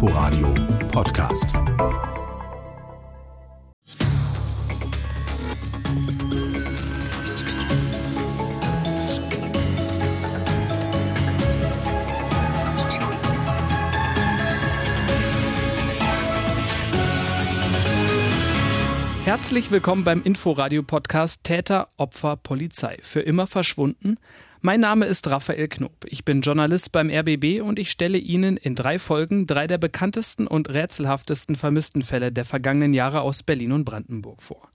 Inforadio Podcast. Herzlich willkommen beim Inforadio-Podcast Täter, Opfer, Polizei. Für immer verschwunden? Mein Name ist Raphael Knob. Ich bin Journalist beim RBB und ich stelle Ihnen in drei Folgen drei der bekanntesten und rätselhaftesten vermissten Fälle der vergangenen Jahre aus Berlin und Brandenburg vor.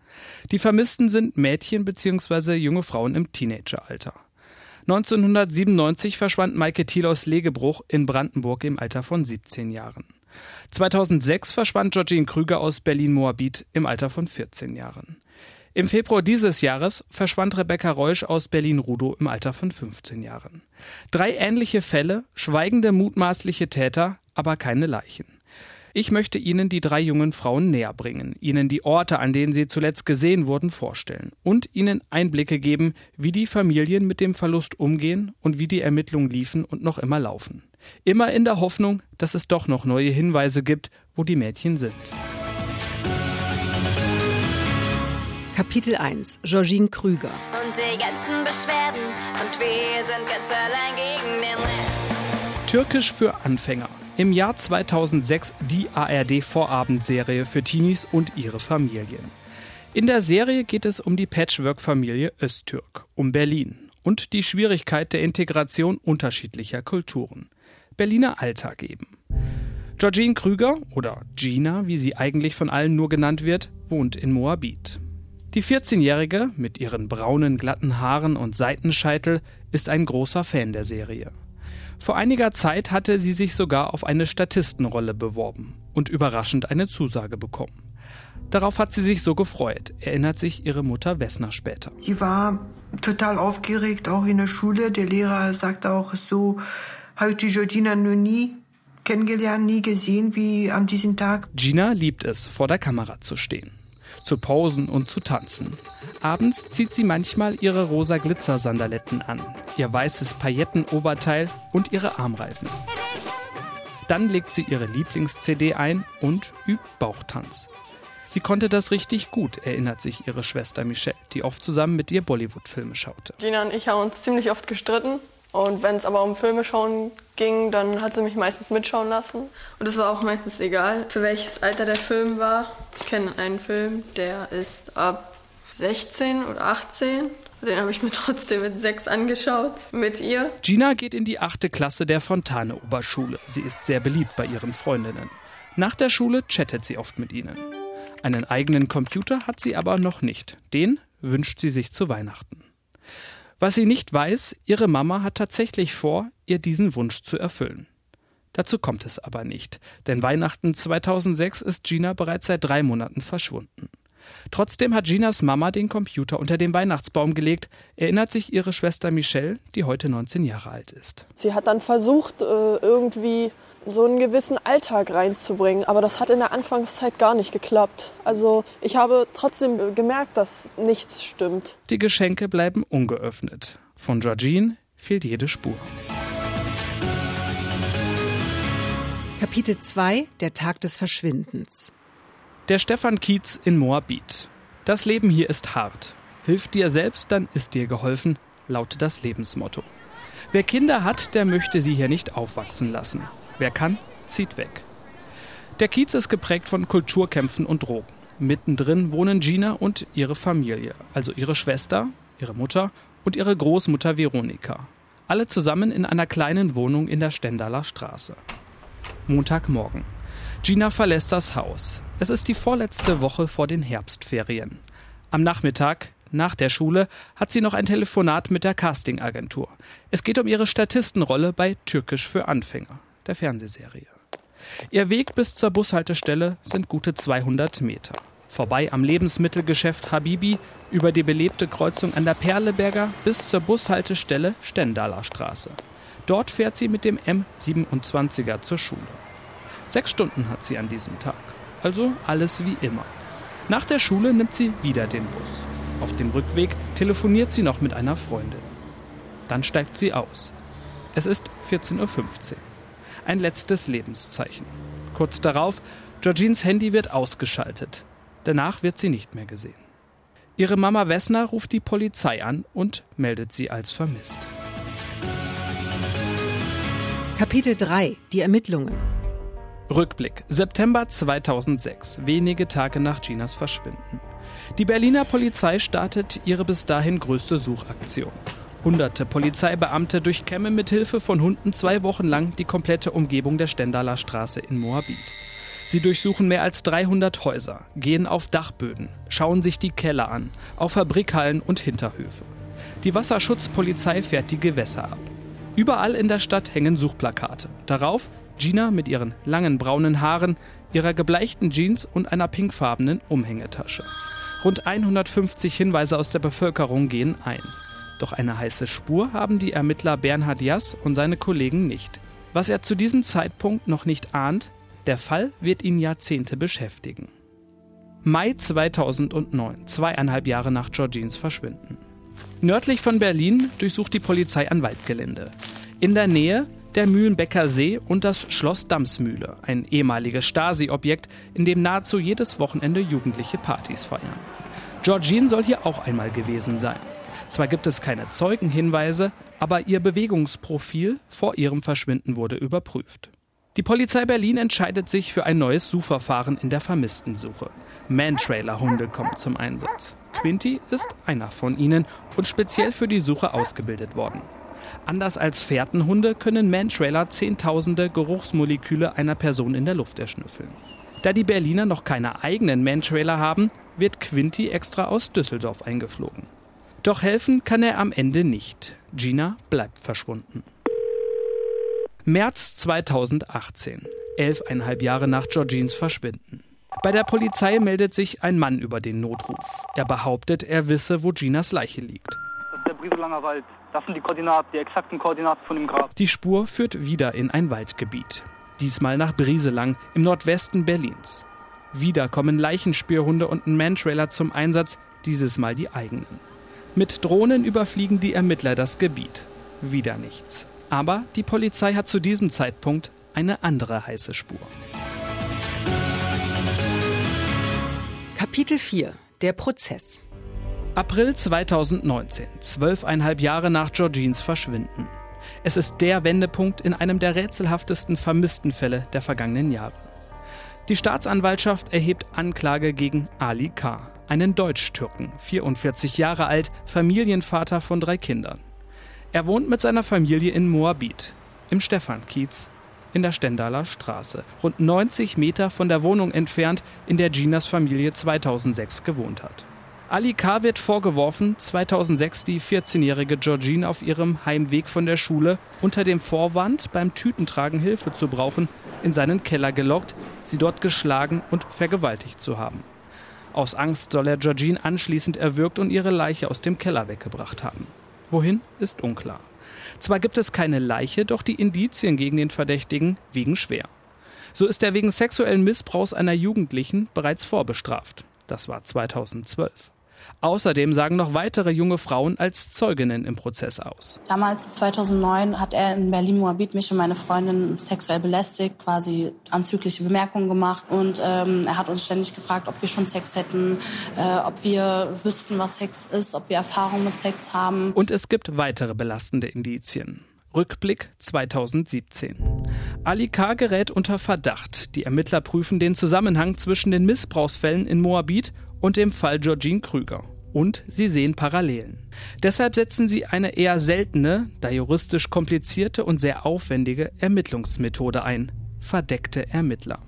Die Vermissten sind Mädchen bzw. junge Frauen im Teenageralter. 1997 verschwand Maike Thiel aus Legebruch in Brandenburg im Alter von 17 Jahren. 2006 verschwand Georgine Krüger aus Berlin-Moabit im Alter von 14 Jahren. Im Februar dieses Jahres verschwand Rebecca Reusch aus Berlin-Rudow im Alter von 15 Jahren. Drei ähnliche Fälle, schweigende mutmaßliche Täter, aber keine Leichen. Ich möchte Ihnen die drei jungen Frauen näher bringen, Ihnen die Orte, an denen sie zuletzt gesehen wurden, vorstellen und Ihnen Einblicke geben, wie die Familien mit dem Verlust umgehen und wie die Ermittlungen liefen und noch immer laufen. Immer in der Hoffnung, dass es doch noch neue Hinweise gibt, wo die Mädchen sind. Kapitel 1 Georgine Krüger Und die ganzen Beschwerden und wir sind ganz allein gegen den Rest. Türkisch für Anfänger. Im Jahr 2006 die ARD-Vorabendserie für Teenies und ihre Familien. In der Serie geht es um die Patchwork-Familie Öztürk, um Berlin und die Schwierigkeit der Integration unterschiedlicher Kulturen. Berliner Alltag eben. Georgine Krüger oder Gina, wie sie eigentlich von allen nur genannt wird, wohnt in Moabit. Die 14-Jährige mit ihren braunen, glatten Haaren und Seitenscheitel ist ein großer Fan der Serie. Vor einiger Zeit hatte sie sich sogar auf eine Statistenrolle beworben und überraschend eine Zusage bekommen. Darauf hat sie sich so gefreut, erinnert sich ihre Mutter Wessner später. Sie war total aufgeregt, auch in der Schule. Der Lehrer sagte auch so, habe ich die Georgina nur nie kennengelernt, nie gesehen wie an diesem Tag. Gina liebt es, vor der Kamera zu stehen, zu posen und zu tanzen. Abends zieht sie manchmal ihre rosa Glitzersandaletten an, ihr weißes Paillettenoberteil und ihre Armreifen. Dann legt sie ihre Lieblings-CD ein und übt Bauchtanz. Sie konnte das richtig gut, erinnert sich ihre Schwester Michelle, die oft zusammen mit ihr Bollywood-Filme schaute. Gina und ich haben uns ziemlich oft gestritten. Und wenn es aber um Filme schauen ging, dann hat sie mich meistens mitschauen lassen. Und es war auch meistens egal, für welches Alter der Film war. Ich kenne einen Film, der ist ab 16 oder 18. Den habe ich mir trotzdem mit sechs angeschaut, mit ihr. Gina geht in die achte Klasse der Fontane-Oberschule. Sie ist sehr beliebt bei ihren Freundinnen. Nach der Schule chattet sie oft mit ihnen. Einen eigenen Computer hat sie aber noch nicht. Den wünscht sie sich zu Weihnachten. Was sie nicht weiß, ihre Mama hat tatsächlich vor, ihr diesen Wunsch zu erfüllen. Dazu kommt es aber nicht, denn Weihnachten 2006 ist Gina bereits seit drei Monaten verschwunden. Trotzdem hat Ginas Mama den Computer unter den Weihnachtsbaum gelegt, erinnert sich ihre Schwester Michelle, die heute 19 Jahre alt ist. Sie hat dann versucht, äh, irgendwie so einen gewissen Alltag reinzubringen, aber das hat in der Anfangszeit gar nicht geklappt. Also ich habe trotzdem gemerkt, dass nichts stimmt. Die Geschenke bleiben ungeöffnet. Von Georgine fehlt jede Spur. Kapitel 2 Der Tag des Verschwindens Der Stefan Kiez in Moabit. Das Leben hier ist hart. Hilf dir selbst, dann ist dir geholfen, lautet das Lebensmotto. Wer Kinder hat, der möchte sie hier nicht aufwachsen lassen. Wer kann, zieht weg. Der Kiez ist geprägt von Kulturkämpfen und Drogen. Mittendrin wohnen Gina und ihre Familie, also ihre Schwester, ihre Mutter und ihre Großmutter Veronika. Alle zusammen in einer kleinen Wohnung in der Stendaler Straße. Montagmorgen. Gina verlässt das Haus. Es ist die vorletzte Woche vor den Herbstferien. Am Nachmittag, nach der Schule, hat sie noch ein Telefonat mit der Castingagentur. Es geht um ihre Statistenrolle bei Türkisch für Anfänger, der Fernsehserie. Ihr Weg bis zur Bushaltestelle sind gute 200 Meter. Vorbei am Lebensmittelgeschäft Habibi, über die belebte Kreuzung an der Perleberger bis zur Bushaltestelle Stendaler Straße. Dort fährt sie mit dem M27er zur Schule. Sechs Stunden hat sie an diesem Tag. Also alles wie immer. Nach der Schule nimmt sie wieder den Bus. Auf dem Rückweg telefoniert sie noch mit einer Freundin. Dann steigt sie aus. Es ist 14.15 Uhr. Ein letztes Lebenszeichen. Kurz darauf, Georgines Handy wird ausgeschaltet. Danach wird sie nicht mehr gesehen. Ihre Mama Wessner ruft die Polizei an und meldet sie als vermisst. Kapitel 3 Die Ermittlungen Rückblick September 2006, wenige Tage nach Ginas Verschwinden. Die Berliner Polizei startet ihre bis dahin größte Suchaktion. Hunderte Polizeibeamte durchkämmen mit Hilfe von Hunden zwei Wochen lang die komplette Umgebung der Stendaler Straße in Moabit. Sie durchsuchen mehr als 300 Häuser, gehen auf Dachböden, schauen sich die Keller an, auf Fabrikhallen und Hinterhöfe. Die Wasserschutzpolizei fährt die Gewässer ab. Überall in der Stadt hängen Suchplakate. Darauf Gina mit ihren langen braunen Haaren, ihrer gebleichten Jeans und einer pinkfarbenen Umhängetasche. Rund 150 Hinweise aus der Bevölkerung gehen ein. Doch eine heiße Spur haben die Ermittler Bernhard Jass und seine Kollegen nicht. Was er zu diesem Zeitpunkt noch nicht ahnt, der Fall wird ihn Jahrzehnte beschäftigen. Mai 2009, zweieinhalb Jahre nach Georgines Verschwinden. Nördlich von Berlin durchsucht die Polizei ein Waldgelände. In der Nähe der Mühlenbecker See und das Schloss Damsmühle, ein ehemaliges Stasi-Objekt, in dem nahezu jedes Wochenende Jugendliche Partys feiern. Georgine soll hier auch einmal gewesen sein. Zwar gibt es keine Zeugenhinweise, aber ihr Bewegungsprofil vor ihrem Verschwinden wurde überprüft. Die Polizei Berlin entscheidet sich für ein neues Suchverfahren in der Vermisstensuche. Mantrailer-Hunde kommen zum Einsatz. Quinty ist einer von ihnen und speziell für die Suche ausgebildet worden. Anders als Fährtenhunde können Mantrailer zehntausende Geruchsmoleküle einer Person in der Luft erschnüffeln. Da die Berliner noch keine eigenen Mantrailer haben, wird Quinty extra aus Düsseldorf eingeflogen. Doch helfen kann er am Ende nicht. Gina bleibt verschwunden. März 2018, elfeinhalb Jahre nach Georgines Verschwinden. Bei der Polizei meldet sich ein Mann über den Notruf. Er behauptet, er wisse, wo Ginas Leiche liegt. Das ist der Brieselanger Wald. Das sind die Koordinaten, die exakten Koordinaten von dem Grab. Die Spur führt wieder in ein Waldgebiet. Diesmal nach Brieselang im Nordwesten Berlins. Wieder kommen Leichenspürhunde und ein Mantrailer zum Einsatz, dieses Mal die eigenen. Mit Drohnen überfliegen die Ermittler das Gebiet. Wieder nichts. Aber die Polizei hat zu diesem Zeitpunkt eine andere heiße Spur. Kapitel 4 Der Prozess April 2019, zwölfeinhalb Jahre nach Georgines Verschwinden. Es ist der Wendepunkt in einem der rätselhaftesten vermissten Fälle der vergangenen Jahre. Die Staatsanwaltschaft erhebt Anklage gegen Ali K., einen Deutsch-Türken, 44 Jahre alt, Familienvater von drei Kindern. Er wohnt mit seiner Familie in Moabit, im Stephankiez, in der Stendaler Straße, rund 90 Meter von der Wohnung entfernt, in der Ginas Familie 2006 gewohnt hat. Ali K. wird vorgeworfen, 2006 die 14-jährige Georgine auf ihrem Heimweg von der Schule unter dem Vorwand, beim Tütentragen Hilfe zu brauchen, in seinen Keller gelockt, sie dort geschlagen und vergewaltigt zu haben. Aus Angst soll er Georgine anschließend erwürgt und ihre Leiche aus dem Keller weggebracht haben. Wohin ist unklar. Zwar gibt es keine Leiche, doch die Indizien gegen den Verdächtigen wiegen schwer. So ist er wegen sexuellen Missbrauchs einer Jugendlichen bereits vorbestraft. Das war 2012. Außerdem sagen noch weitere junge Frauen als Zeuginnen im Prozess aus. Damals, 2009, hat er in Berlin-Moabit mich und meine Freundin sexuell belästigt, quasi anzügliche Bemerkungen gemacht. Und ähm, er hat uns ständig gefragt, ob wir schon Sex hätten, äh, ob wir wüssten, was Sex ist, ob wir Erfahrung mit Sex haben. Und es gibt weitere belastende Indizien. Rückblick 2017. Ali K. gerät unter Verdacht. Die Ermittler prüfen den Zusammenhang zwischen den Missbrauchsfällen in Moabit und dem Fall Georgine Krüger. Und sie sehen Parallelen. Deshalb setzen sie eine eher seltene, da juristisch komplizierte und sehr aufwendige Ermittlungsmethode ein. Verdeckte Ermittler.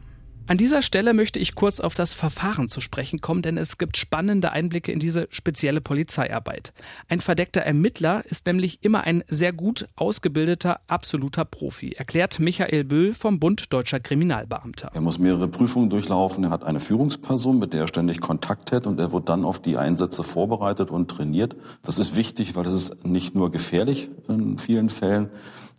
An dieser Stelle möchte ich kurz auf das Verfahren zu sprechen kommen, denn es gibt spannende Einblicke in diese spezielle Polizeiarbeit. Ein verdeckter Ermittler ist nämlich immer ein sehr gut ausgebildeter, absoluter Profi, erklärt Michael Böhl vom Bund Deutscher Kriminalbeamter. Er muss mehrere Prüfungen durchlaufen, er hat eine Führungsperson, mit der er ständig Kontakt hat und er wird dann auf die Einsätze vorbereitet und trainiert. Das ist wichtig, weil es ist nicht nur gefährlich in vielen Fällen,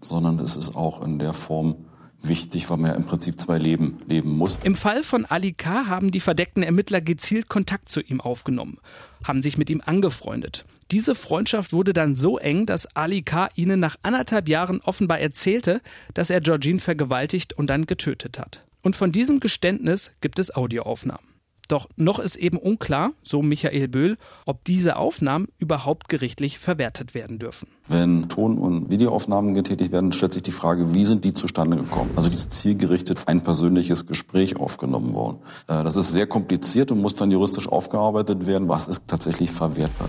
sondern es ist auch in der Form wichtig, weil man ja im Prinzip zwei Leben leben muss. Im Fall von Ali K. haben die verdeckten Ermittler gezielt Kontakt zu ihm aufgenommen, haben sich mit ihm angefreundet. Diese Freundschaft wurde dann so eng, dass Ali K. ihnen nach anderthalb Jahren offenbar erzählte, dass er Georgine vergewaltigt und dann getötet hat. Und von diesem Geständnis gibt es Audioaufnahmen. Doch noch ist eben unklar, so Michael Böhl, ob diese Aufnahmen überhaupt gerichtlich verwertet werden dürfen. Wenn Ton- und Videoaufnahmen getätigt werden, stellt sich die Frage, wie sind die zustande gekommen? Also ist zielgerichtet ein persönliches Gespräch aufgenommen worden. Äh, das ist sehr kompliziert und muss dann juristisch aufgearbeitet werden. Was ist tatsächlich verwertbar?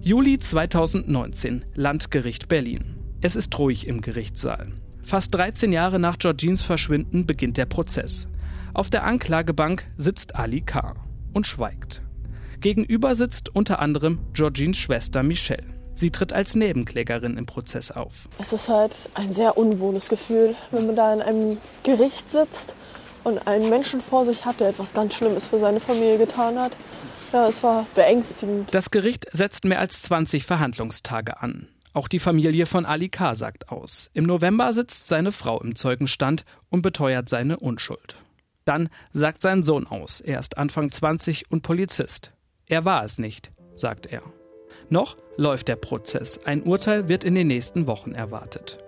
Juli 2019, Landgericht Berlin. Es ist ruhig im Gerichtssaal. Fast 13 Jahre nach Georgines Verschwinden beginnt der Prozess. Auf der Anklagebank sitzt Ali K. und schweigt. Gegenüber sitzt unter anderem Georgines Schwester Michelle. Sie tritt als Nebenklägerin im Prozess auf. Es ist halt ein sehr unwohles Gefühl, wenn man da in einem Gericht sitzt und einen Menschen vor sich hat, der etwas ganz Schlimmes für seine Familie getan hat. Ja, es war beängstigend. Das Gericht setzt mehr als 20 Verhandlungstage an. Auch die Familie von Ali K. sagt aus. Im November sitzt seine Frau im Zeugenstand und beteuert seine Unschuld. Dann sagt sein Sohn aus. Er ist Anfang 20 und Polizist. Er war es nicht, sagt er. Noch läuft der Prozess. Ein Urteil wird in den nächsten Wochen erwartet.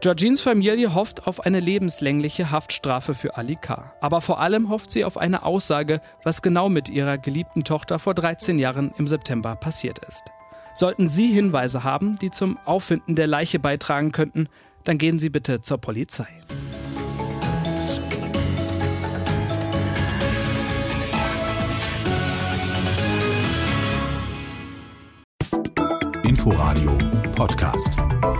Georgines Familie hofft auf eine lebenslängliche Haftstrafe für Ali K. Aber vor allem hofft sie auf eine Aussage, was genau mit ihrer geliebten Tochter vor 13 Jahren im September passiert ist. Sollten Sie Hinweise haben, die zum Auffinden der Leiche beitragen könnten, dann gehen Sie bitte zur Polizei. Inforadio Podcast.